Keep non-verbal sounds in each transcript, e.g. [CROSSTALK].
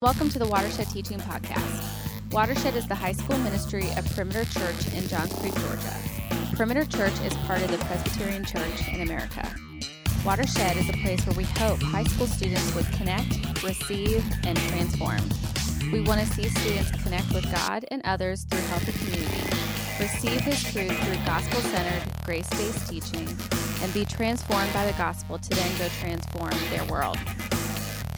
Welcome to the Watershed Teaching Podcast. Watershed is the high school ministry of Perimeter Church in Johns Creek, Georgia. Perimeter Church is part of the Presbyterian Church in America. Watershed is a place where we hope high school students would connect, receive, and transform. We want to see students connect with God and others through healthy community, receive His truth through gospel centered, grace based teaching, and be transformed by the gospel to then go transform their world.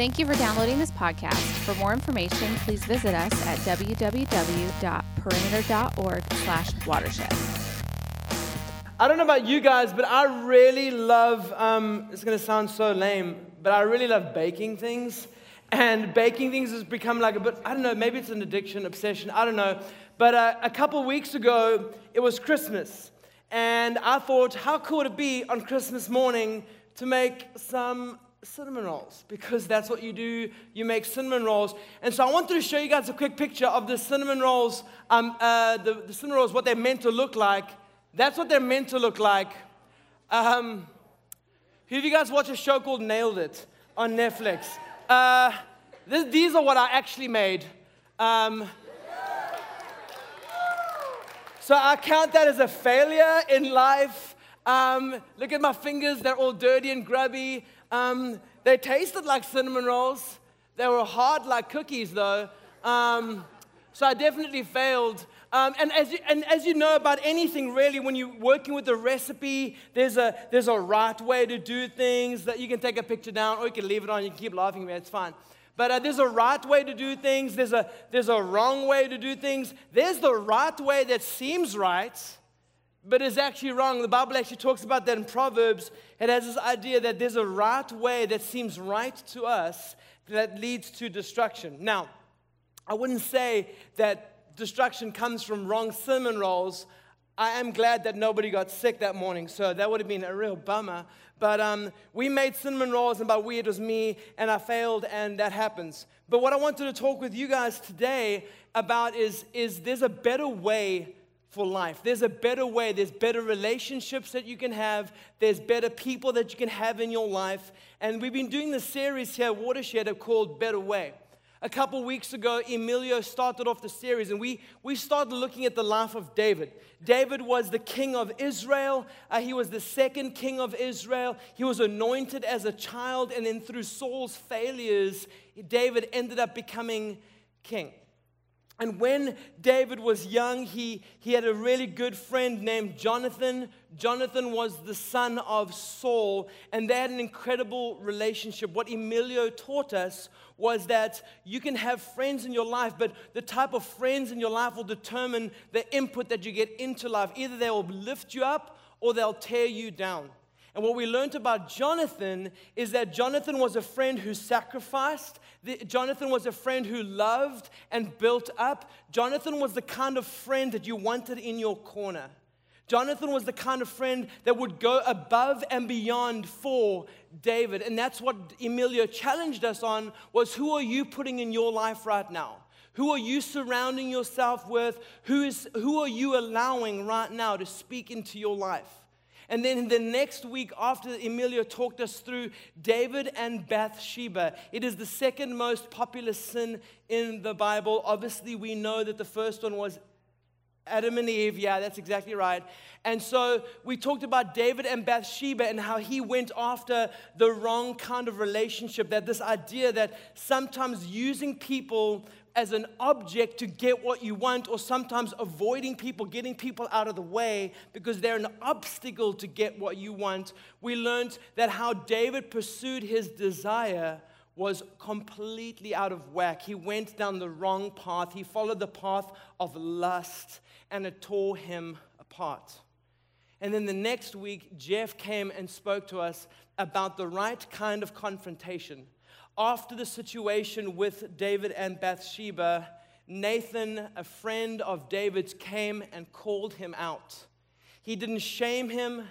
Thank you for downloading this podcast. For more information, please visit us at www.perimeter.org slash watershed. I don't know about you guys, but I really love, um, it's going to sound so lame, but I really love baking things. And baking things has become like a bit, I don't know, maybe it's an addiction, obsession, I don't know. But uh, a couple weeks ago, it was Christmas. And I thought, how cool would it be on Christmas morning to make some cinnamon rolls because that's what you do. You make cinnamon rolls. And so I wanted to show you guys a quick picture of the cinnamon rolls, um, uh, the, the, cinnamon rolls, what they're meant to look like. That's what they're meant to look like. Um, who of you guys watch a show called Nailed It on Netflix? Uh, this, these are what I actually made. Um, so I count that as a failure in life. Um, look at my fingers, they're all dirty and grubby. Um, they tasted like cinnamon rolls. They were hard like cookies, though. Um, so I definitely failed. Um, and, as you, and as you know about anything, really, when you're working with a recipe, there's a, there's a right way to do things that you can take a picture down or you can leave it on. You can keep laughing at me, it's fine. But uh, there's a right way to do things, there's a, there's a wrong way to do things. There's the right way that seems right, but it's actually wrong. The Bible actually talks about that in Proverbs. It has this idea that there's a right way that seems right to us that leads to destruction. Now, I wouldn't say that destruction comes from wrong cinnamon rolls. I am glad that nobody got sick that morning, so that would have been a real bummer. But um, we made cinnamon rolls, and by we, it was me, and I failed, and that happens. But what I wanted to talk with you guys today about is, is there's a better way for life. There's a better way. There's better relationships that you can have. There's better people that you can have in your life. And we've been doing this series here, Watershed, called Better Way. A couple weeks ago, Emilio started off the series, and we, we started looking at the life of David. David was the king of Israel. Uh, he was the second king of Israel. He was anointed as a child, and then through Saul's failures, David ended up becoming king. And when David was young, he, he had a really good friend named Jonathan. Jonathan was the son of Saul, and they had an incredible relationship. What Emilio taught us was that you can have friends in your life, but the type of friends in your life will determine the input that you get into life. Either they will lift you up or they'll tear you down. And what we learned about Jonathan is that Jonathan was a friend who sacrificed. Jonathan was a friend who loved and built up. Jonathan was the kind of friend that you wanted in your corner. Jonathan was the kind of friend that would go above and beyond for David. And that's what Emilio challenged us on was who are you putting in your life right now? Who are you surrounding yourself with? Who, is, who are you allowing right now to speak into your life? And then the next week, after Emilio talked us through David and Bathsheba, it is the second most popular sin in the Bible. Obviously, we know that the first one was Adam and Eve, yeah, that's exactly right. And so we talked about David and Bathsheba and how he went after the wrong kind of relationship. That this idea that sometimes using people as an object to get what you want, or sometimes avoiding people, getting people out of the way because they're an obstacle to get what you want. We learned that how David pursued his desire was completely out of whack. He went down the wrong path, he followed the path of lust, and it tore him apart. And then the next week, Jeff came and spoke to us about the right kind of confrontation after the situation with David and Bathsheba, Nathan, a friend of David's, came and called him out. He didn't shame him,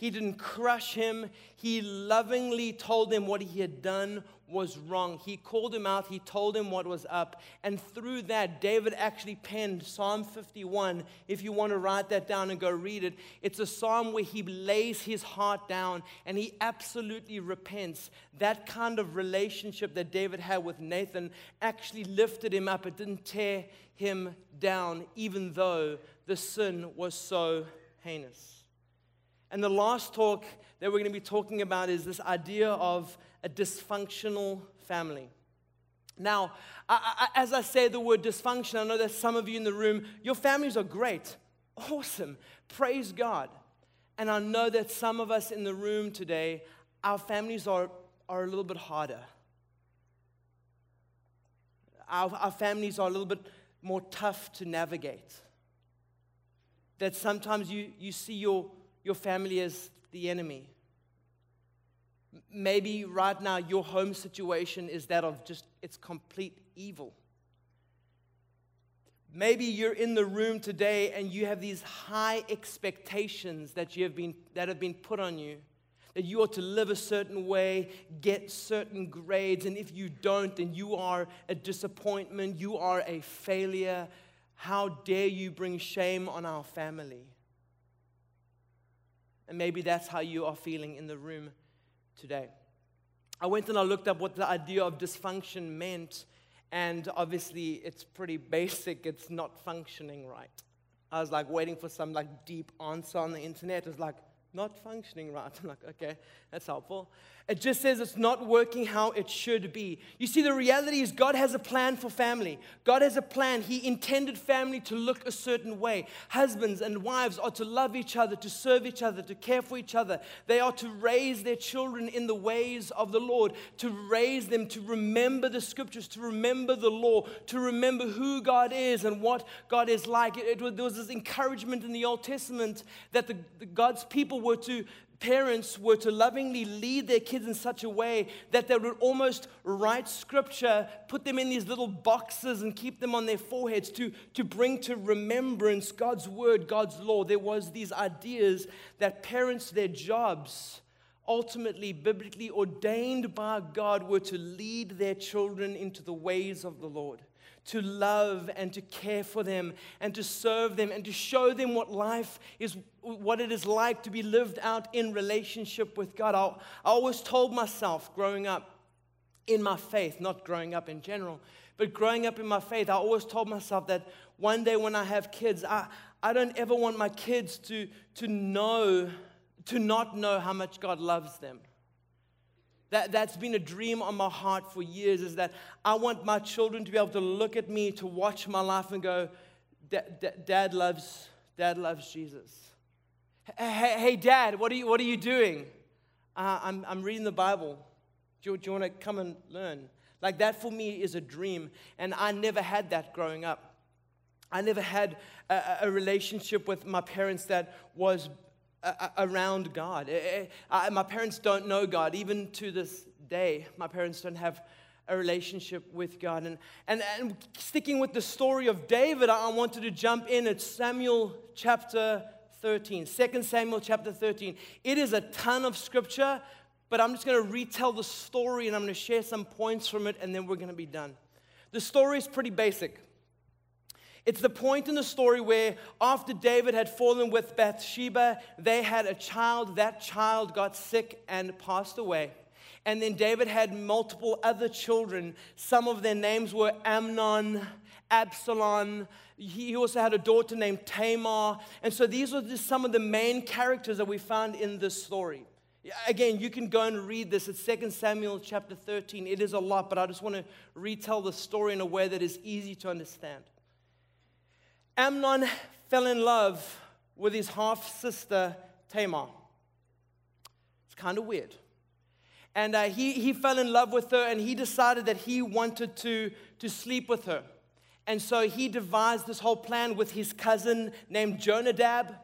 He didn't crush him. He lovingly told him what he had done was wrong. He called him out. He told him what was up. And through that, David actually penned Psalm 51. If you want to write that down and go read it, it's a psalm where he lays his heart down and he absolutely repents. That kind of relationship that David had with Nathan actually lifted him up. It didn't tear him down, even though the sin was so heinous. And the last talk that we're going to be talking about is this idea of a dysfunctional family. Now, I, I, as I say the word dysfunction, I know that some of you in the room, your families are great, awesome, praise God. And I know that some of us in the room today, our families are, are a little bit harder. Our, our families are a little bit more tough to navigate. That sometimes you, you see your your family as the enemy. Maybe right now your home situation is that of just it's complete evil. Maybe you're in the room today and you have these high expectations that, you have been, that have been put on you. That you ought to live a certain way, get certain grades, and if you don't, then you are a disappointment, you are a failure. How dare you bring shame on our family? And maybe that's how you are feeling in the room today. I went and I looked up what the idea of dysfunction meant, and obviously it's pretty [LAUGHS] basic. It's not functioning right. I was like waiting for some like deep answer on the internet. It was like, not functioning right. [LAUGHS] I'm like, okay, that's helpful. It just says it's not working how it should be. You see, the reality is God has a plan for family. God has a plan. He intended family to look a certain way. Husbands and wives are to love each other, to serve each other, to care for each other. They are to raise their children in the ways of the Lord, to raise them to remember the scriptures, to remember the law, to remember who God is and what God is like. It, it, there was this encouragement in the Old Testament that the, the God's people were to parents were to lovingly lead their kids in such a way that they would almost write scripture, put them in these little boxes, and keep them on their foreheads to, to bring to remembrance God's word, God's law. There was these ideas that parents, their jobs, ultimately biblically ordained by God, were to lead their children into the ways of the Lord to love and to care for them and to serve them and to show them what life is, what it is like to be lived out in relationship with God. I, I always told myself growing up in my faith, not growing up in general, but growing up in my faith, I always told myself that one day when I have kids, I, I don't ever want my kids to, to know, to not know how much God loves them. That, that's been a dream on my heart for years is that I want my children to be able to look at me, to watch my life and go, Dad loves, Dad loves Jesus. Hey, hey, Dad, what are you, what are you doing? Uh, I'm, I'm reading the Bible. Do you, you want to come and learn? Like that for me is a dream. And I never had that growing up. I never had a, a relationship with my parents that was around God. Eh, eh, my parents don't know God. Even to this day, my parents don't have a relationship with God. And, and, and sticking with the story of David, I wanted to jump in at Samuel chapter 13, 2 Samuel chapter 13. It is a ton of scripture, but I'm just going to retell the story and I'm going to share some points from it, and then we're going to be done. The story is pretty basic. It's the point in the story where, after David had fallen with Bathsheba, they had a child. That child got sick and passed away. And then David had multiple other children. Some of their names were Amnon, Absalom. He also had a daughter named Tamar. And so these were just some of the main characters that we found in this story. Again, you can go and read this. It's 2 Samuel chapter 13. It is a lot, but I just want to retell the story in a way that is easy to understand. Amnon fell in love with his half sister Tamar. It's kind of weird. And uh, he, he fell in love with her and he decided that he wanted to, to sleep with her. And so he devised this whole plan with his cousin named Jonadab.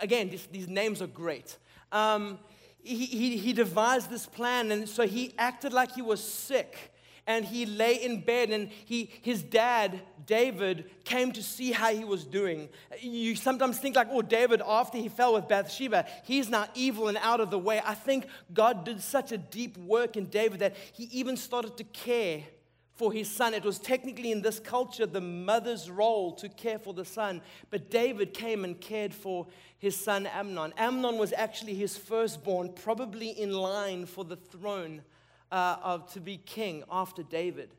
Again, this, these names are great. Um, he, he, he devised this plan, and so he acted like he was sick and he lay in bed, and he, his dad, David, came to see how he was doing. You sometimes think, like, oh, David, after he fell with Bathsheba, he's now evil and out of the way. I think God did such a deep work in David that he even started to care for his son. It was technically in this culture the mother's role to care for the son, but David came and cared for his son Amnon. Amnon was actually his firstborn, probably in line for the throne uh, of, to be king after David.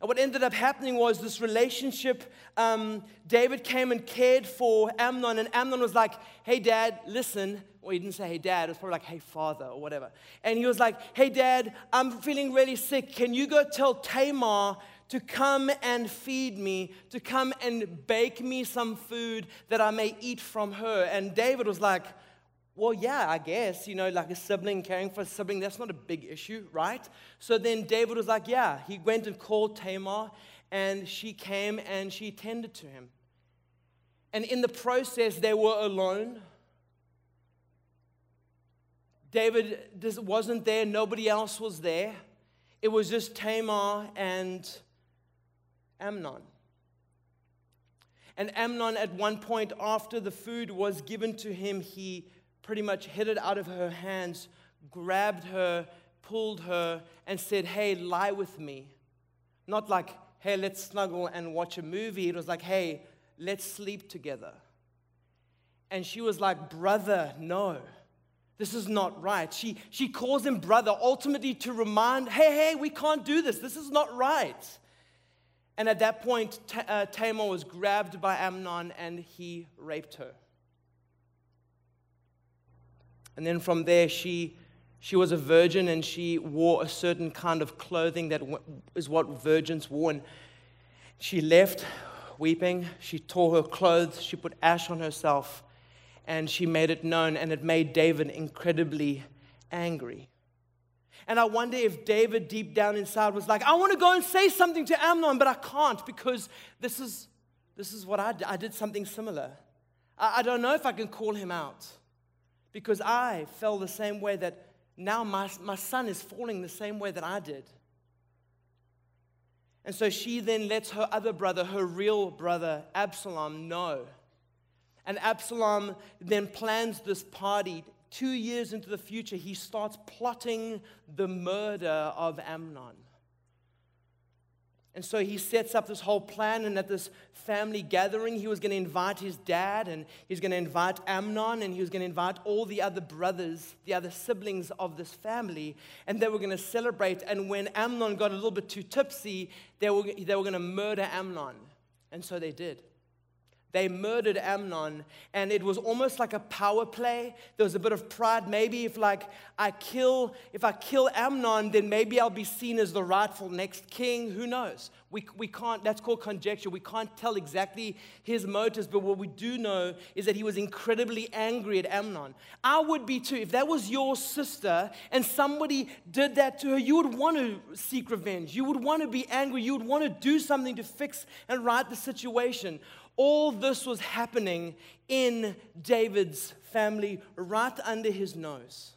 And what ended up happening was this relationship. Um, David came and cared for Amnon, and Amnon was like, Hey, dad, listen. Well, he didn't say, Hey, dad. It was probably like, Hey, father, or whatever. And he was like, Hey, dad, I'm feeling really sick. Can you go tell Tamar to come and feed me, to come and bake me some food that I may eat from her? And David was like, well, yeah, I guess, you know, like a sibling caring for a sibling, that's not a big issue, right? So then David was like, yeah, he went and called Tamar, and she came and she tended to him. And in the process, they were alone. David wasn't there, nobody else was there. It was just Tamar and Amnon. And Amnon, at one point after the food was given to him, he pretty much hid it out of her hands, grabbed her, pulled her, and said, Hey, lie with me. Not like, Hey, let's snuggle and watch a movie. It was like, Hey, let's sleep together. And she was like, Brother, no. This is not right. She, she calls him brother, ultimately to remind, hey, hey, we can't do this. This is not right. And at that point, uh, Tamar was grabbed by Amnon and he raped her. And then from there, she, she was a virgin and she wore a certain kind of clothing that is what virgins wore. And she left weeping. She tore her clothes. She put ash on herself. And she made it known. And it made David incredibly angry. And I wonder if David, deep down inside, was like, I want to go and say something to Amnon, but I can't because this is, this is what I did. I did something similar. I, I don't know if I can call him out because I fell the same way that now my, my son is falling the same way that I did. And so she then lets her other brother, her real brother, Absalom, know. And Absalom then plans this party. Two years into the future, he starts plotting the murder of Amnon. And so he sets up this whole plan, and at this family gathering, he was going to invite his dad, and he's going to invite Amnon, and he was going to invite all the other brothers, the other siblings of this family, and they were going to celebrate. And when Amnon got a little bit too tipsy, they were, they were going to murder Amnon. And so they did. They murdered Amnon, and it was almost like a power play. There was a bit of pride. Maybe if like I kill, if I kill Amnon, then maybe I'll be seen as the rightful next king. Who knows? We, we can't, that's called conjecture. We can't tell exactly his motives, but what we do know is that he was incredibly angry at Amnon. I would be too. If that was your sister and somebody did that to her, you would want to seek revenge. You would want to be angry. You would want to do something to fix and right the situation. All this was happening in David's family right under his nose.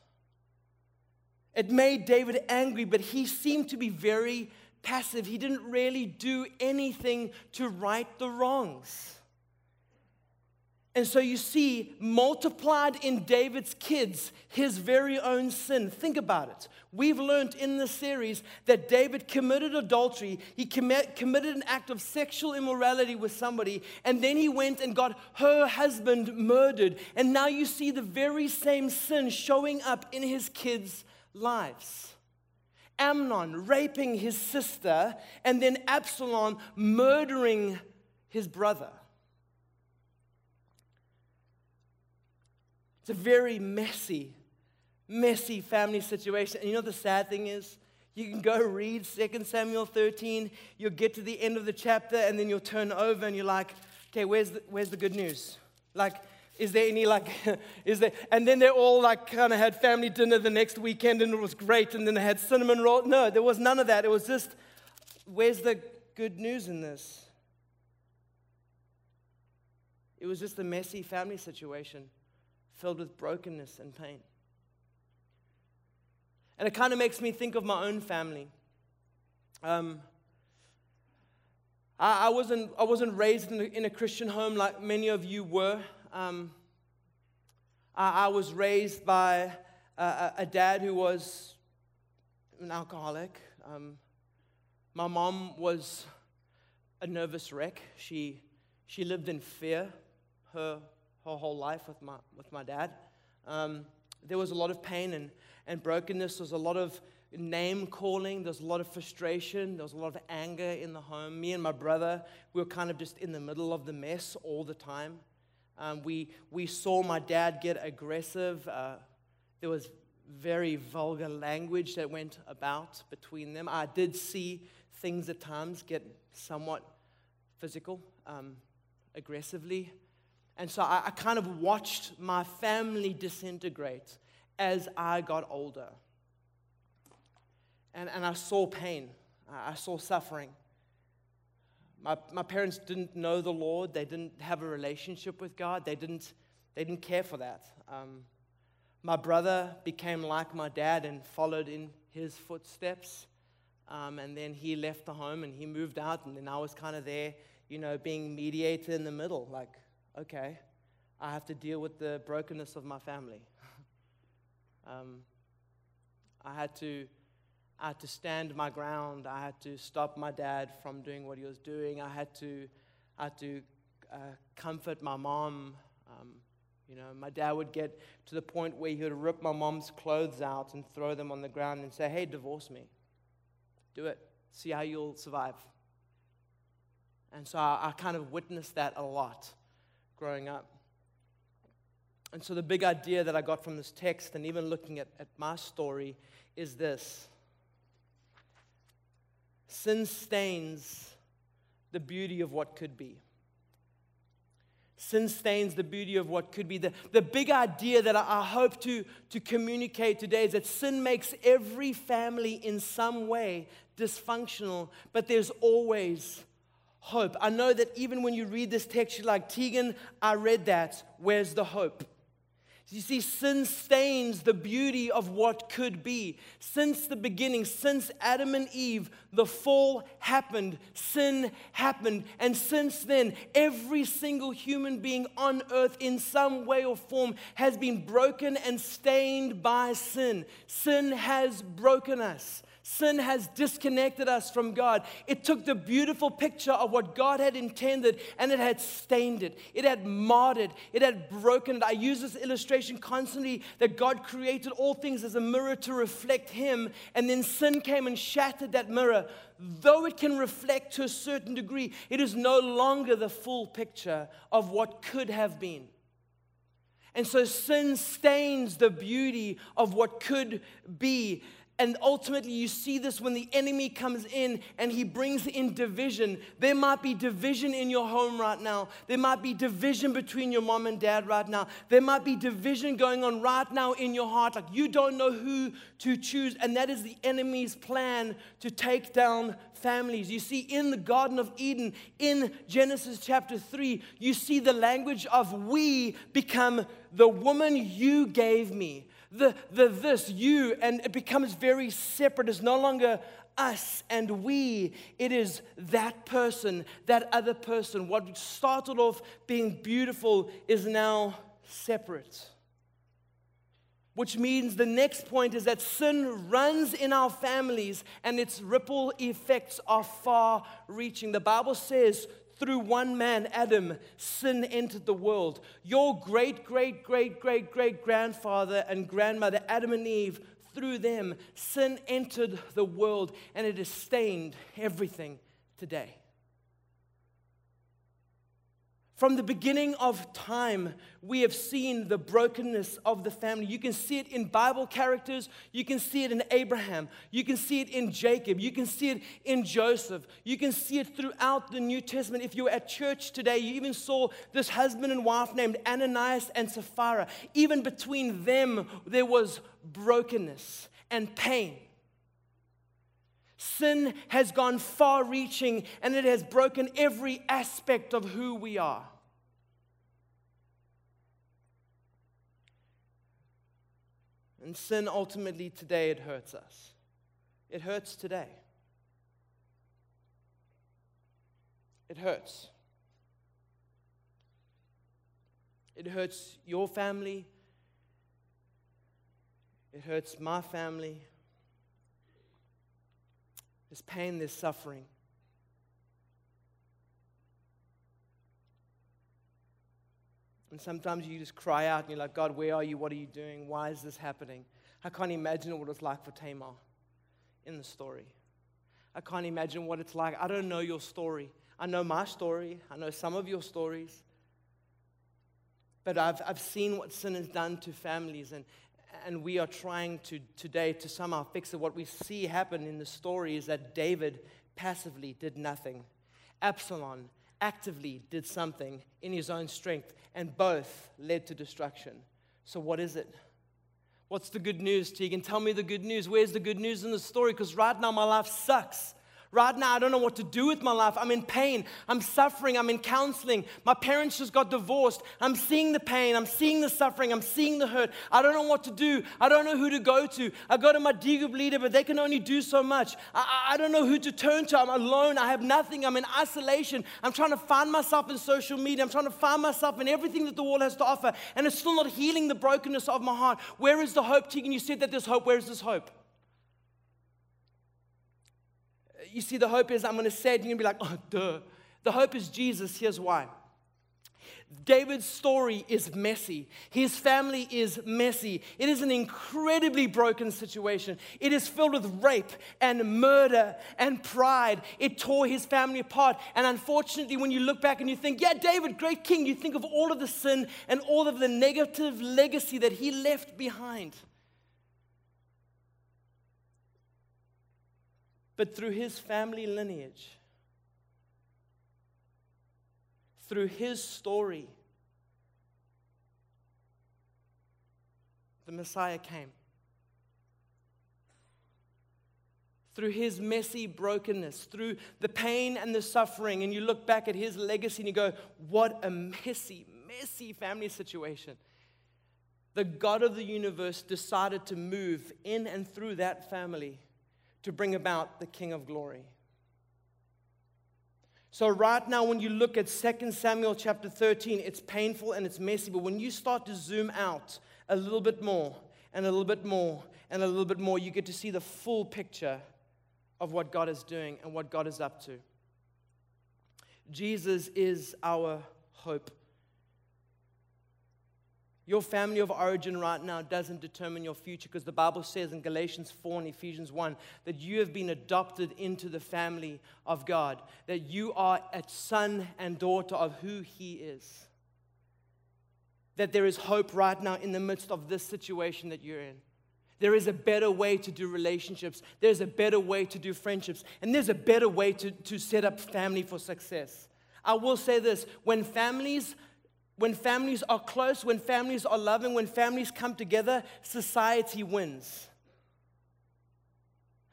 It made David angry, but he seemed to be very passive. He didn't really do anything to right the wrongs. And so you see, multiplied in David's kids, his very own sin. Think about it. We've learned in this series that David committed adultery, he commit, committed an act of sexual immorality with somebody, and then he went and got her husband murdered. And now you see the very same sin showing up in his kids' lives. Amnon raping his sister, and then Absalom murdering his brother. It's a very messy, messy family situation. And you know the sad thing is? You can go read 2 Samuel 13, you'll get to the end of the chapter, and then you'll turn over and you're like, okay, where's the, where's the good news? Like, is there any like, [LAUGHS] is there, and then they all like kind of had family dinner the next weekend and it was great, and then they had cinnamon roll. No, there was none of that. It was just, where's the good news in this? It was just a messy family situation filled with brokenness and pain. And it kind of makes me think of my own family. Um, I, I, wasn't, I wasn't raised in a, in a, Christian home like many of you were. Um, I, I, was raised by a, a, dad who was an alcoholic. Um, my mom was a nervous wreck. She, she lived in fear her, her whole life with my, with my dad. Um, there was a lot of pain and, and brokenness. There was a lot of name calling. There was a lot of frustration. There was a lot of anger in the home. Me and my brother, we were kind of just in the middle of the mess all the time. Um, we, we saw my dad get aggressive. Uh, there was very vulgar language that went about between them. I did see things at times get somewhat physical, um, aggressively. And so I, I kind of watched my family disintegrate as I got older and, and I saw pain, I saw suffering. My, my parents didn't know the Lord, they didn't have a relationship with God, they didn't, they didn't care for that. Um, my brother became like my dad and followed in his footsteps. Um, and then he left the home and he moved out, and then I was kind of there, you know, being mediator in the middle. Like, okay, I have to deal with the brokenness of my family. [LAUGHS] um, I had to I had to stand my ground. I had to stop my dad from doing what he was doing. I had to, I had to uh, comfort my mom. Um, you know, my dad would get to the point where he would rip my mom's clothes out and throw them on the ground and say, Hey, divorce me. Do it. See how you'll survive. And so I, I kind of witnessed that a lot growing up. And so the big idea that I got from this text, and even looking at, at my story, is this Sin stains the beauty of what could be. Sin stains the beauty of what could be. The, the big idea that I, I hope to, to communicate today is that sin makes every family in some way dysfunctional, but there's always hope. I know that even when you read this text, you're like, Tegan, I read that. Where's the hope? You see, sin stains the beauty of what could be. Since the beginning, since Adam and Eve, the fall happened, sin happened. And since then, every single human being on earth, in some way or form, has been broken and stained by sin. Sin has broken us. Sin has disconnected us from God. It took the beautiful picture of what God had intended and it had stained it. It had marred it. It had broken it. I use this illustration constantly that God created all things as a mirror to reflect Him, and then sin came and shattered that mirror. Though it can reflect to a certain degree, it is no longer the full picture of what could have been. And so sin stains the beauty of what could be. And ultimately, you see this when the enemy comes in and he brings in division. There might be division in your home right now. There might be division between your mom and dad right now. There might be division going on right now in your heart. Like you don't know who to choose. And that is the enemy's plan to take down families. You see, in the Garden of Eden, in Genesis chapter 3, you see the language of we become the woman you gave me the, the this, you, and it becomes very separate. It's no longer us and we. It is that person, that other person. What started off being beautiful is now separate. Which means the next point is that sin runs in our families and its ripple effects are far reaching. The Bible says through one man, Adam, sin entered the world. Your great, great, great, great, great grandfather and grandmother, Adam and Eve, through them, sin entered the world and it has stained everything today. From the beginning of time, we have seen the brokenness of the family. You can see it in Bible characters. You can see it in Abraham. You can see it in Jacob. You can see it in Joseph. You can see it throughout the New Testament. If you were at church today, you even saw this husband and wife named Ananias and Sapphira. Even between them, there was brokenness and pain. Sin has gone far reaching and it has broken every aspect of who we are. And sin ultimately today, it hurts us. It hurts today. It hurts. It hurts your family. It hurts my family. There's pain, this suffering. And sometimes you just cry out and you're like, God, where are you? What are you doing? Why is this happening? I can't imagine what it's like for Tamar in the story. I can't imagine what it's like. I don't know your story. I know my story. I know some of your stories. But I've, I've seen what sin has done to families, and, and we are trying to today to somehow fix it. What we see happen in the story is that David passively did nothing. Absalom actively did something in his own strength, and both led to destruction. So, what is it? What's the good news, Tegan? Tell me the good news. Where's the good news in the story? Because right now my life sucks. Right now, I don't know what to do with my life. I'm in pain. I'm suffering. I'm in counseling. My parents just got divorced. I'm seeing the pain. I'm seeing the suffering. I'm seeing the hurt. I don't know what to do. I don't know who to go to. I go to my D group leader, but they can only do so much. I, I don't know who to turn to. I'm alone. I have nothing. I'm in isolation. I'm trying to find myself in social media. I'm trying to find myself in everything that the world has to offer. And it's still not healing the brokenness of my heart. Where is the hope, Tegan? You said that there's hope. Where is this hope? You see, the hope is I'm going to say it, you're going to be like, oh, duh. The hope is Jesus. Here's why. David's story is messy. His family is messy. It is an incredibly broken situation. It is filled with rape and murder and pride. It tore his family apart. And unfortunately, when you look back and you think, yeah, David, great king, you think of all of the sin and all of the negative legacy that he left behind. But through his family lineage, through his story, the Messiah came. Through his messy brokenness, through the pain and the suffering, and you look back at his legacy and you go, What a messy, messy family situation. The God of the universe decided to move in and through that family to bring about the King of glory. So, right now, when you look at 2 Samuel chapter 13, it's painful and it's messy, but when you start to zoom out a little bit more and a little bit more and a little bit more, you get to see the full picture of what God is doing and what God is up to. Jesus is our hope. Your family of origin right now doesn't determine your future because the Bible says in Galatians 4 and Ephesians 1 that you have been adopted into the family of God, that you are a son and daughter of who He is. That there is hope right now in the midst of this situation that you're in. There is a better way to do relationships. There's a better way to do friendships. And there's a better way to, to set up family for success. I will say this when families when families are close, when families are loving, when families come together, society wins.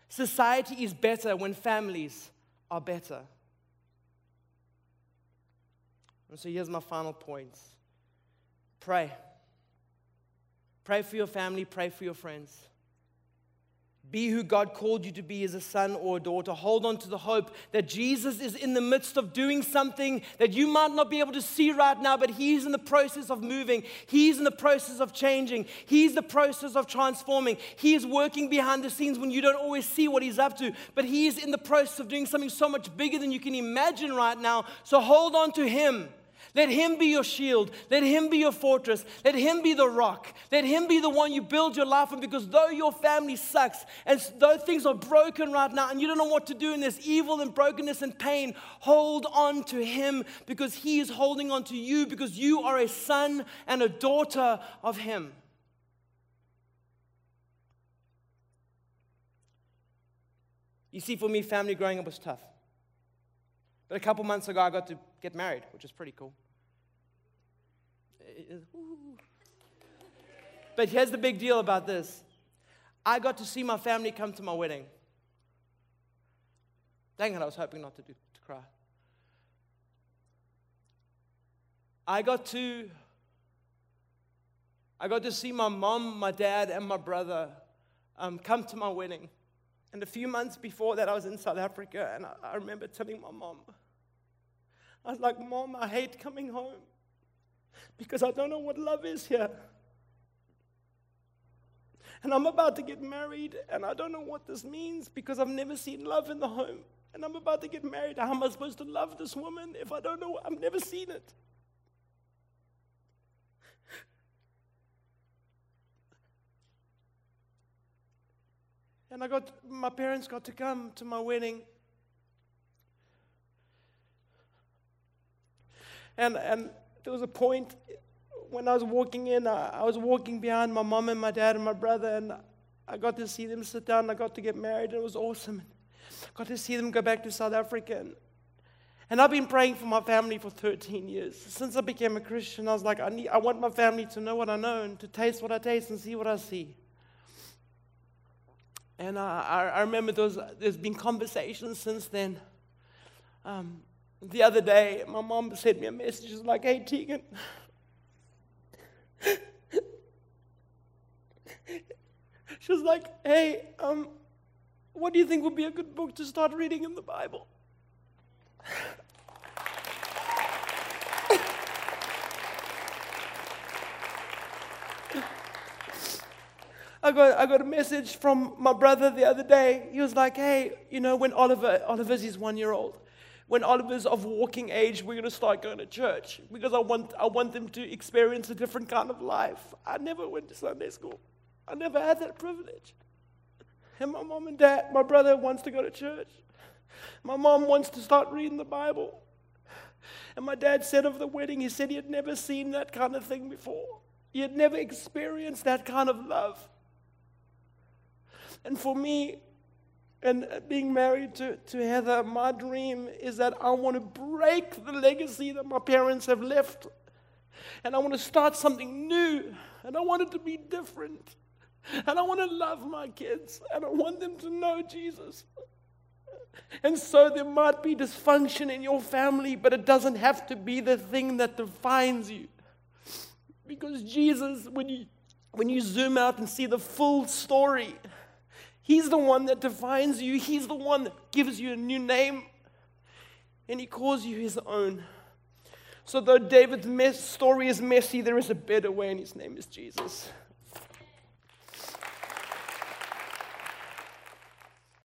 Society is better when families are better. And so here's my final point pray. Pray for your family, pray for your friends. Be who God called you to be as a son or a daughter. Hold on to the hope that Jesus is in the midst of doing something that you might not be able to see right now, but He's in the process of moving. He's in the process of changing. He's the process of transforming. He is working behind the scenes when you don't always see what He's up to, but He is in the process of doing something so much bigger than you can imagine right now. So hold on to Him. Let Him be your shield. Let Him be your fortress. Let Him be the rock. Let Him be the one you build your life on because though your family sucks and though things are broken right now and you don't know what to do in this evil and brokenness and pain, hold on to Him because He is holding on to you because you are a son and a daughter of Him. You see, for me, family growing up was tough. But a couple months ago, I got to get married, which is pretty cool. But here's the big deal about this I got to see my family come to my wedding. Dang it, I was hoping not to, do, to cry. I got to I got to see my mom, my dad, and my brother um, come to my wedding. And a few months before that, I was in South Africa, and I, I remember telling my mom, I was like, Mom, I hate coming home because I don't know what love is here. And I'm about to get married, and I don't know what this means because I've never seen love in the home. And I'm about to get married. How am I supposed to love this woman if I don't know? I've never seen it. And I got, my parents got to come to my wedding. And, and there was a point when I was walking in, I, I was walking behind my mom and my dad and my brother, and I got to see them sit down. I got to get married. And it was awesome. I got to see them go back to South Africa. And, and I've been praying for my family for 13 years. Since I became a Christian, I was like, I, need, I want my family to know what I know and to taste what I taste and see what I see. And I, I remember those, there's been conversations since then. Um, the other day, my mom sent me a message. She's like, hey, Tegan. [LAUGHS] she was like, hey, um, what do you think would be a good book to start reading in the Bible? I got, I got a message from my brother the other day. He was like, hey, you know, when Oliver, Oliver's his one year old, when Oliver's of walking age, we're going to start going to church because I want, I want them to experience a different kind of life. I never went to Sunday school, I never had that privilege. And my mom and dad, my brother wants to go to church. My mom wants to start reading the Bible. And my dad said of the wedding, he said he had never seen that kind of thing before. He had never experienced that kind of love. And for me, and being married to, to Heather, my dream is that I want to break the legacy that my parents have left. And I want to start something new. And I want it to be different. And I want to love my kids. And I want them to know Jesus. And so there might be dysfunction in your family, but it doesn't have to be the thing that defines you. Because Jesus, when you, when you zoom out and see the full story, He's the one that defines you, He's the one that gives you a new name, and He calls you His own. So, though David's mess, story is messy, there is a better way, and His name is Jesus.